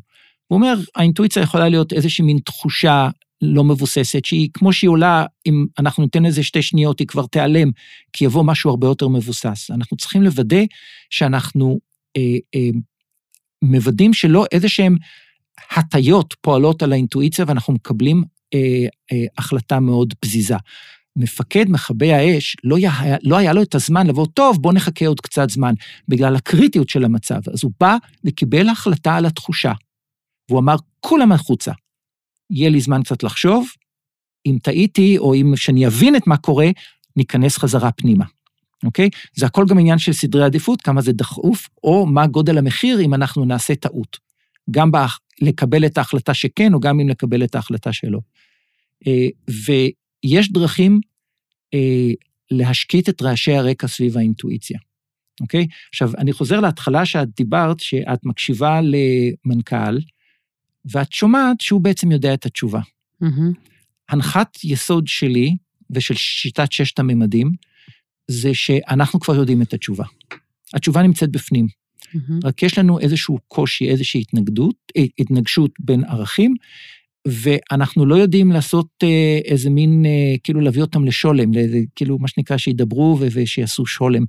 הוא אומר, האינטואיציה יכולה להיות איזושהי מין תחושה לא מבוססת, שהיא כמו שהיא עולה, אם אנחנו ניתן לזה שתי שניות, היא כבר תיעלם, כי יבוא משהו הרבה יותר מבוסס. אנחנו צריכים לוודא שאנחנו אה, אה, מוודאים שלא איזה שהן הטיות פועלות על האינטואיציה, ואנחנו מקבלים אה, אה, החלטה מאוד פזיזה. מפקד מכבי האש, לא היה, לא היה לו את הזמן לבוא, טוב, בוא נחכה עוד קצת זמן, בגלל הקריטיות של המצב. אז הוא בא וקיבל החלטה על התחושה. והוא אמר, כולם החוצה. יהיה לי זמן קצת לחשוב, אם טעיתי, או אם שאני אבין את מה קורה, ניכנס חזרה פנימה, אוקיי? זה הכל גם עניין של סדרי עדיפות, כמה זה דחוף, או מה גודל המחיר אם אנחנו נעשה טעות. גם לקבל את ההחלטה שכן, או גם אם לקבל את ההחלטה שלא. אה, ויש דרכים אה, להשקיט את רעשי הרקע סביב האינטואיציה, אוקיי? עכשיו, אני חוזר להתחלה שאת דיברת, שאת מקשיבה למנכ"ל, ואת שומעת שהוא בעצם יודע את התשובה. מהמם. הנחת יסוד שלי ושל שיטת ששת הממדים, זה שאנחנו כבר יודעים את התשובה. התשובה נמצאת בפנים, מהמם. רק יש לנו איזשהו קושי, איזושהי התנגדות, אה, התנגשות בין ערכים, ואנחנו לא יודעים לעשות אה, איזה מין, אה, כאילו להביא אותם לשולם, לאיזה, כאילו מה שנקרא שידברו ושיעשו שולם,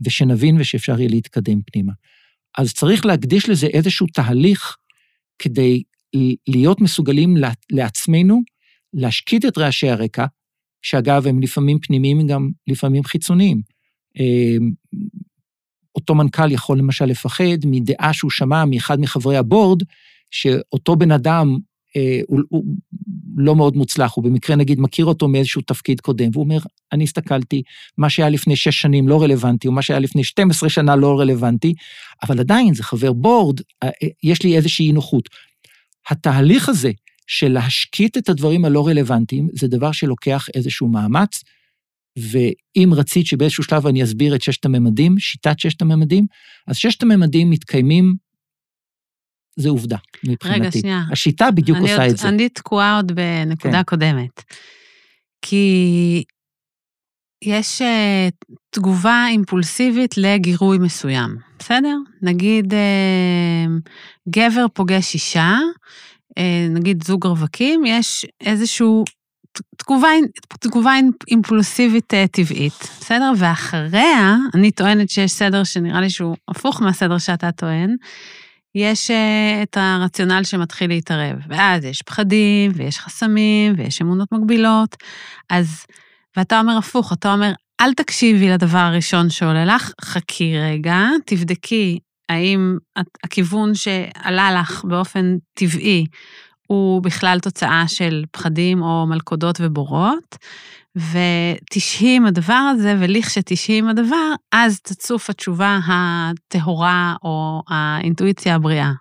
ושנבין ושאפשר יהיה להתקדם פנימה. אז צריך להקדיש לזה איזשהו תהליך כדי להיות מסוגלים לעצמנו, להשקיט את רעשי הרקע, שאגב, הם לפעמים פנימיים, גם לפעמים חיצוניים. אה, אותו מנכ"ל יכול למשל לפחד מדעה שהוא שמע מאחד מחברי הבורד, שאותו בן אדם אה, הוא, הוא לא מאוד מוצלח, הוא במקרה נגיד מכיר אותו מאיזשהו תפקיד קודם, והוא אומר, אני הסתכלתי, מה שהיה לפני שש שנים לא רלוונטי, או מה שהיה לפני 12 שנה לא רלוונטי, אבל עדיין זה חבר בורד, אה, אה, יש לי איזושהי אי נוחות. התהליך הזה של להשקיט את הדברים הלא רלוונטיים, זה דבר שלוקח איזשהו מאמץ, ואם רצית שבאיזשהו שלב אני אסביר את ששת הממדים, שיטת ששת הממדים, אז ששת הממדים מתקיימים, זה עובדה מבחינתי. רגע, שנייה. השיטה בדיוק עושה עוד, את זה. אני תקועה עוד בנקודה כן. קודמת. כי יש אה, תגובה אימפולסיבית לגירוי מסוים, בסדר? נגיד אה, גבר פוגש אישה, אה, נגיד זוג רווקים, יש איזשהו ת- תגובה, תגובה אימפולסיבית טבעית, בסדר? ואחריה, אני טוענת שיש סדר שנראה לי שהוא הפוך מהסדר שאתה טוען, יש אה, את הרציונל שמתחיל להתערב. ואז יש פחדים, ויש חסמים, ויש אמונות מגבילות. אז, ואתה אומר הפוך, אתה אומר, אל תקשיבי לדבר הראשון שעולה לך, חכי רגע, תבדקי האם הכיוון שעלה לך באופן טבעי הוא בכלל תוצאה של פחדים או מלכודות ובורות, ותשהי עם הדבר הזה, ולכשתשהי עם הדבר, אז תצוף התשובה הטהורה או האינטואיציה הבריאה.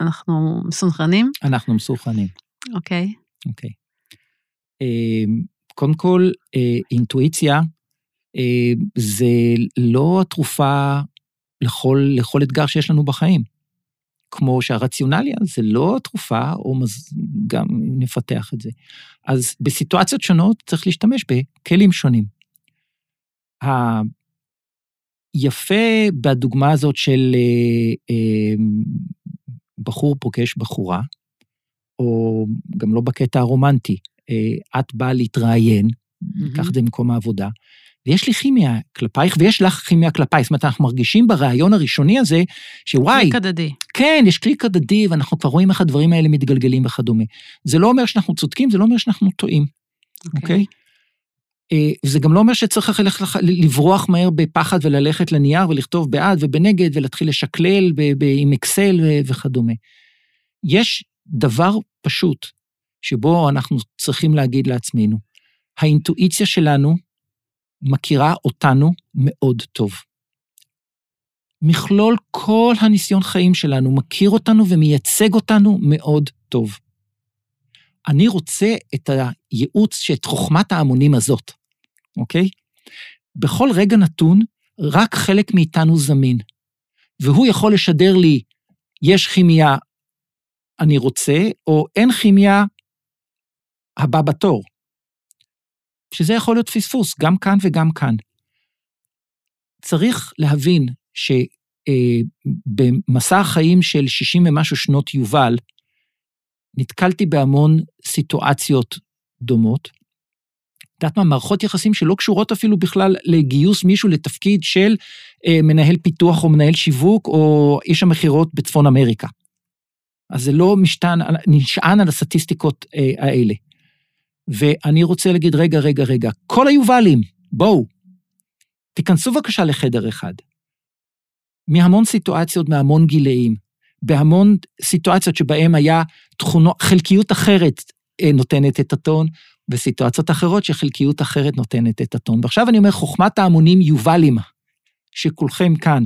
אנחנו מסונכרנים? אנחנו מסוכנים, אוקיי. אוקיי. אה, קודם כל, אה, אינטואיציה אה, זה לא התרופה לכל, לכל אתגר שיש לנו בחיים. כמו שהרציונליה זה לא התרופה, או מז... גם נפתח את זה. אז בסיטואציות שונות צריך להשתמש בכלים שונים. יפה בדוגמה הזאת של אה, אה, בחור פוגש בחורה, או גם לא בקטע הרומנטי, אה, את באה להתראיין, ניקח את זה ממקום העבודה, ויש לי כימיה כלפייך ויש לך כימיה כלפיי. זאת אומרת, אנחנו מרגישים ברעיון הראשוני הזה, שוואי, הדדי. כן, יש קליק הדדי, ואנחנו כבר רואים איך הדברים האלה מתגלגלים וכדומה. זה לא אומר שאנחנו צודקים, זה לא אומר שאנחנו טועים, אוקיי? אה, וזה גם לא אומר שצריך ללכת לברוח מהר בפחד וללכת לנייר ולכתוב בעד ובנגד ולהתחיל לשקלל ב- ב- עם אקסל ו- וכדומה. יש דבר פשוט שבו אנחנו צריכים להגיד לעצמנו, האינטואיציה שלנו מכירה אותנו מאוד טוב. מכלול כל הניסיון חיים שלנו מכיר אותנו ומייצג אותנו מאוד טוב. אני רוצה את הייעוץ, את חוכמת ההמונים הזאת, אוקיי? בכל רגע נתון, רק חלק מאיתנו זמין. והוא יכול לשדר לי, יש כימיה, אני רוצה, או אין כימיה, הבא בתור. שזה יכול להיות פספוס, גם כאן וגם כאן. צריך להבין שבמסע החיים של 60 ומשהו שנות יובל, נתקלתי בהמון סיטואציות דומות. את יודעת מה, מערכות יחסים שלא קשורות אפילו בכלל לגיוס מישהו לתפקיד של אה, מנהל פיתוח או מנהל שיווק או איש המכירות בצפון אמריקה. אז זה לא משתן, נשען על הסטטיסטיקות אה, האלה. ואני רוצה להגיד, רגע, רגע, רגע, כל היובלים, בואו, תיכנסו בבקשה לחדר אחד. מהמון סיטואציות, מהמון גילאים, בהמון סיטואציות שבהן היה תכונות, חלקיות אחרת אה, נותנת את הטון, וסיטואציות אחרות שחלקיות אחרת נותנת את הטון. ועכשיו אני אומר, חוכמת ההמונים יובלים, שכולכם כאן.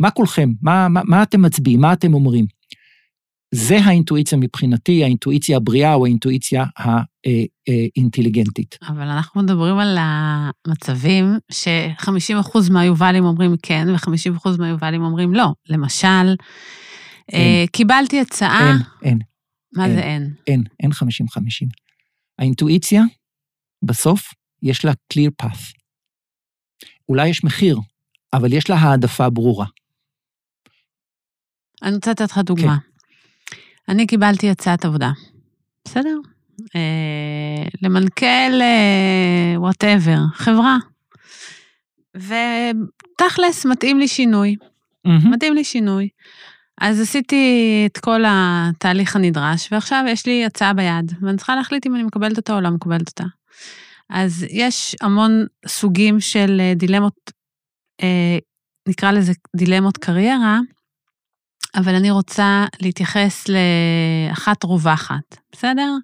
מה כולכם? מה, מה, מה אתם מצביעים? מה אתם אומרים? זה האינטואיציה מבחינתי, האינטואיציה הבריאה או האינטואיציה האינטליגנטית. אבל אנחנו מדברים על המצבים ש-50% מהיובלים אומרים כן, ו-50% מהיובלים אומרים לא. למשל, אין. קיבלתי הצעה... אין, אין. מה אין, זה אין? אין, אין 50-50. האינטואיציה, בסוף, יש לה clear path. אולי יש מחיר, אבל יש לה העדפה ברורה. אני רוצה לתת לך דוגמה. כן. אני קיבלתי הצעת עבודה, בסדר? אה, למנכ"ל וואטאבר, אה, חברה. ותכלס, מתאים לי שינוי. Mm-hmm. מתאים לי שינוי. אז עשיתי את כל התהליך הנדרש, ועכשיו יש לי הצעה ביד, ואני צריכה להחליט אם אני מקבלת אותה או לא מקבלת אותה. אז יש המון סוגים של אה, דילמות, אה, נקרא לזה דילמות קריירה, אבל אני רוצה להתייחס לאחת רווחת, בסדר?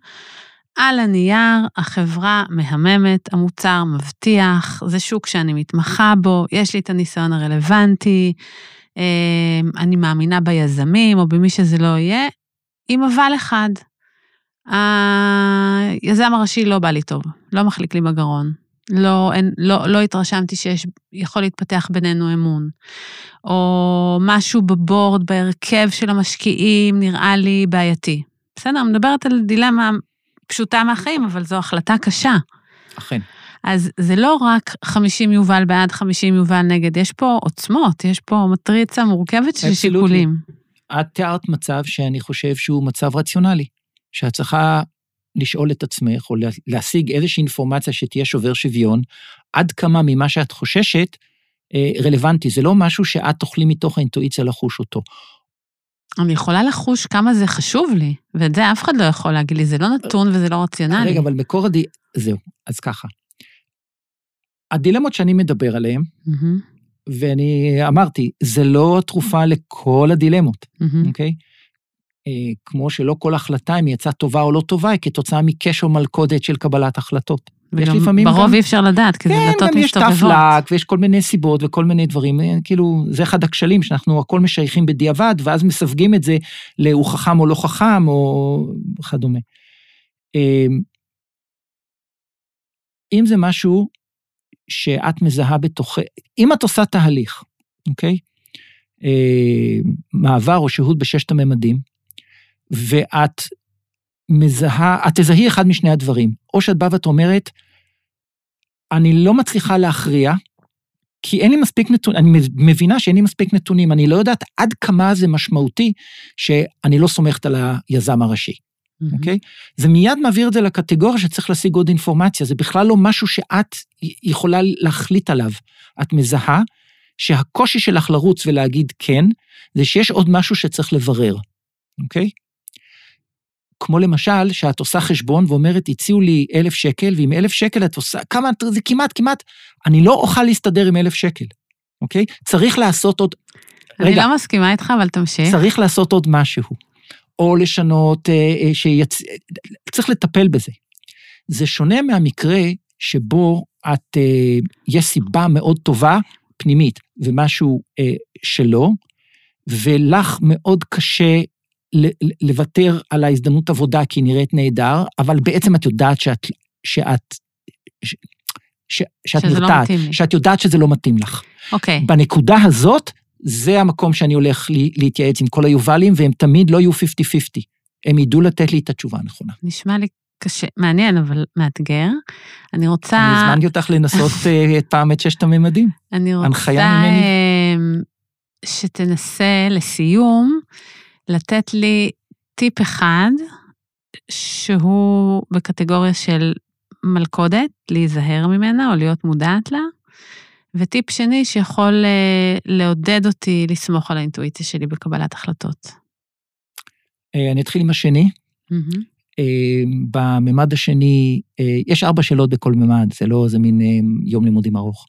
על הנייר, החברה מהממת, המוצר מבטיח, זה שוק שאני מתמחה בו, יש לי את הניסיון הרלוונטי, אמ, אני מאמינה ביזמים או במי שזה לא יהיה, עם אבל אחד. היזם הראשי לא בא לי טוב, לא מחליק לי בגרון. לא, אין, לא, לא התרשמתי שיש, יכול להתפתח בינינו אמון. או משהו בבורד, בהרכב של המשקיעים, נראה לי בעייתי. בסדר, מדברת על דילמה פשוטה מהחיים, אבל זו החלטה קשה. אכן. אז זה לא רק 50 יובל בעד 50 יובל נגד, יש פה עוצמות, יש פה מטריצה מורכבת של שיקולים. את תיארת מצב שאני חושב שהוא מצב רציונלי, שאת צריכה לשאול את עצמך, או להשיג איזושהי אינפורמציה שתהיה שובר שוויון, עד כמה ממה שאת חוששת אה, רלוונטי. זה לא משהו שאת תוכלי מתוך האינטואיציה לחוש אותו. אני יכולה לחוש כמה זה חשוב לי, ואת זה אף אחד לא יכול להגיד לי, זה לא נתון וזה לא רציונלי. רגע, אבל מקור הדי... זהו, אז ככה. הדילמות שאני מדבר עליהן, mm-hmm. ואני אמרתי, זה לא התרופה לכל הדילמות, אוקיי? Mm-hmm. Okay? אה, כמו שלא כל החלטה, אם יצאה טובה או לא טובה, היא כתוצאה מקשר מלכודת של קבלת החלטות. יש לפעמים ברוב גם... אי אפשר לדעת, כי כן, זה דלתות מסתובבות. כן, גם יש תפלק, ויש כל מיני סיבות וכל מיני דברים. אה, כאילו, זה אחד הכשלים, שאנחנו הכל משייכים בדיעבד, ואז מסווגים את זה ל"הוא חכם או לא חכם", או וכדומה. אה, אם זה משהו שאת מזהה בתוך... אם את עושה תהליך, אוקיי? מעבר או שהות בששת הממדים, ואת מזהה, את תזהי אחד משני הדברים. או שאת באה ואת אומרת, אני לא מצליחה להכריע, כי אין לי מספיק נתונים, אני מבינה שאין לי מספיק נתונים, אני לא יודעת עד כמה זה משמעותי שאני לא סומכת על היזם הראשי, אוקיי? Mm-hmm. Okay? זה מיד מעביר את זה לקטגוריה שצריך להשיג עוד אינפורמציה, זה בכלל לא משהו שאת יכולה להחליט עליו. את מזהה שהקושי שלך לרוץ ולהגיד כן, זה שיש עוד משהו שצריך לברר, אוקיי? Okay? כמו למשל, שאת עושה חשבון ואומרת, הציעו לי אלף שקל, ועם אלף שקל את עושה, כמה, זה כמעט, כמעט, אני לא אוכל להסתדר עם אלף שקל, אוקיי? צריך לעשות עוד... אני רגע, לא מסכימה איתך, אבל תמשיך. צריך לעשות עוד משהו. או לשנות, אה, אה, שיצ... צריך לטפל בזה. זה שונה מהמקרה שבו את, אה, יש סיבה מאוד טובה, פנימית, ומשהו שלא, ולך מאוד קשה לוותר על ההזדמנות עבודה כי היא נראית נהדר, אבל בעצם את יודעת שאת, שאת, ש, ש, שאת לא נרתעת, לא שאת יודעת שזה לא מתאים לך. אוקיי. Okay. בנקודה הזאת, זה המקום שאני הולך להתייעץ עם כל היובלים, והם תמיד לא יהיו 50-50. הם ידעו לתת לי את התשובה הנכונה. נשמע לי קשה, מעניין, אבל מאתגר. אני רוצה... אני הזמנתי אותך לנסות אה, את פעם את ששת הממדים. אני רוצה אה, שתנסה לסיום לתת לי טיפ אחד, שהוא בקטגוריה של מלכודת, להיזהר ממנה או להיות מודעת לה, וטיפ שני שיכול אה, לעודד אותי לסמוך על האינטואיציה שלי בקבלת החלטות. אה, אני אתחיל עם השני. Mm-hmm. בממד השני, יש ארבע שאלות בכל ממד, זה לא איזה מין יום לימודים ארוך.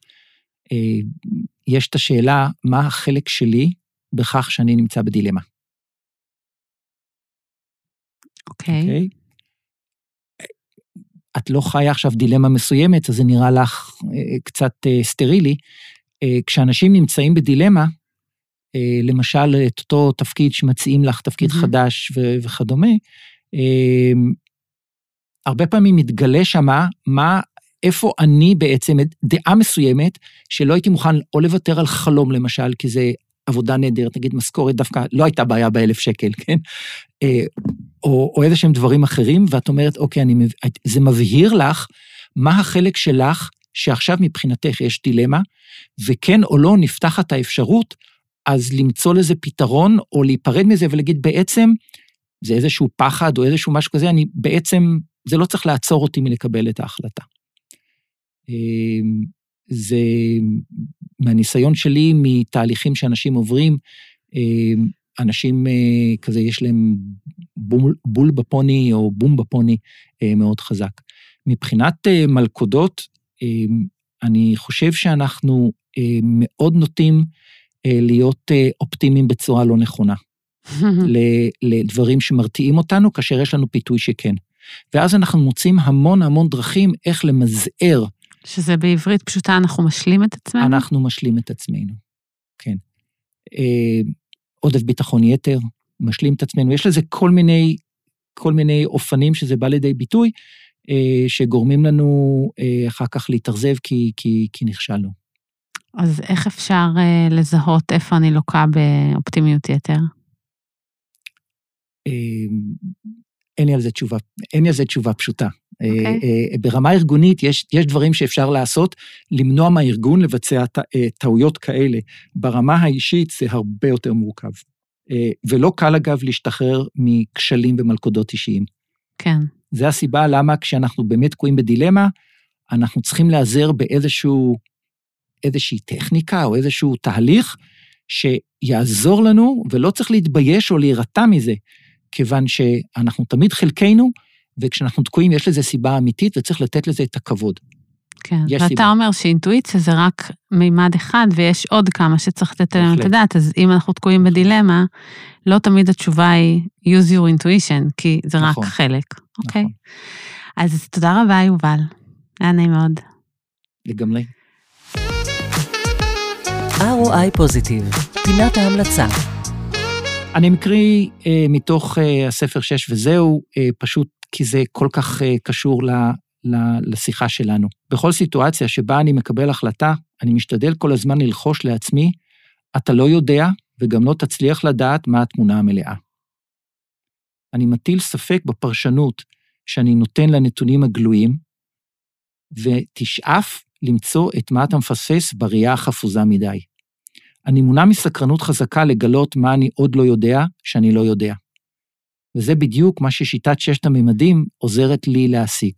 יש את השאלה, מה החלק שלי בכך שאני נמצא בדילמה? אוקיי. Okay. אוקיי? Okay? את לא חיה עכשיו דילמה מסוימת, אז זה נראה לך אה, קצת אה, סטרילי. אה, כשאנשים נמצאים בדילמה, למשל, את אותו תפקיד שמציעים לך, תפקיד mm-hmm. חדש ו- וכדומה, הרבה פעמים מתגלה שמה מה, איפה אני בעצם, דעה מסוימת, שלא הייתי מוכן או לוותר על חלום, למשל, כי זה עבודה נהדרת, נגיד משכורת דווקא, לא הייתה בעיה באלף שקל, כן? או, או איזה שהם דברים אחרים, ואת אומרת, אוקיי, אני, זה מבהיר לך מה החלק שלך, שעכשיו מבחינתך יש דילמה, וכן או לא נפתחת האפשרות, אז למצוא לזה פתרון, או להיפרד מזה ולהגיד, בעצם, זה איזשהו פחד או איזשהו משהו כזה, אני בעצם, זה לא צריך לעצור אותי מלקבל את ההחלטה. אמ, זה מהניסיון שלי, מתהליכים שאנשים עוברים, אמ, אנשים אה, כזה, יש להם בול, בול בפוני או בום בפוני אה, מאוד חזק. מבחינת אה, מלכודות, אני חושב שאנחנו מאוד נוטים להיות אופטימיים בצורה לא נכונה. לדברים שמרתיעים אותנו, כאשר יש לנו פיתוי שכן. ואז אנחנו מוצאים המון המון דרכים איך למזער. שזה בעברית פשוטה, אנחנו משלים את עצמנו? אנחנו משלים את עצמנו, כן. עודף ביטחון יתר, משלים את עצמנו. יש לזה כל מיני, כל מיני אופנים שזה בא לידי ביטוי, אה, שגורמים לנו אה, אחר כך להתאכזב כי, כי, כי נכשלנו. אז איך אפשר אה, לזהות איפה אני לוקה באופטימיות יתר? אין לי על זה תשובה, אין לי על זה תשובה פשוטה. Okay. אוקיי. ברמה ארגונית יש, יש דברים שאפשר לעשות, למנוע מהארגון לבצע טעויות כאלה. ברמה האישית זה הרבה יותר מורכב. ולא קל, אגב, להשתחרר מכשלים ומלכודות אישיים. כן. זה הסיבה למה כשאנחנו באמת תקועים בדילמה, אנחנו צריכים להיעזר באיזשהו, איזושהי טכניקה או איזשהו תהליך שיעזור לנו, ולא צריך להתבייש או להירתע מזה, כיוון שאנחנו תמיד חלקנו, וכשאנחנו תקועים יש לזה סיבה אמיתית וצריך לתת לזה את הכבוד. כן, ואתה סיבה. אומר שאינטואיציה זה רק מימד אחד ויש עוד כמה שצריך לתת עליהם את הדעת, אז אם אנחנו תקועים בדילמה, לא תמיד התשובה היא use your intuition, כי זה נכון, רק חלק, אוקיי? נכון. אז תודה רבה, יובל. היה נעים מאוד. לגמרי. ROI פוזיטיב, פינת ההמלצה. אני מקריא אה, מתוך אה, הספר 6 וזהו, אה, פשוט כי זה כל כך אה, קשור ל, ל, לשיחה שלנו. בכל סיטואציה שבה אני מקבל החלטה, אני משתדל כל הזמן ללחוש לעצמי, אתה לא יודע וגם לא תצליח לדעת מה התמונה המלאה. אני מטיל ספק בפרשנות שאני נותן לנתונים הגלויים, ותשאף למצוא את מה אתה מפספס בראייה החפוזה מדי. אני מונע מסקרנות חזקה לגלות מה אני עוד לא יודע שאני לא יודע. וזה בדיוק מה ששיטת ששת הממדים עוזרת לי להשיג.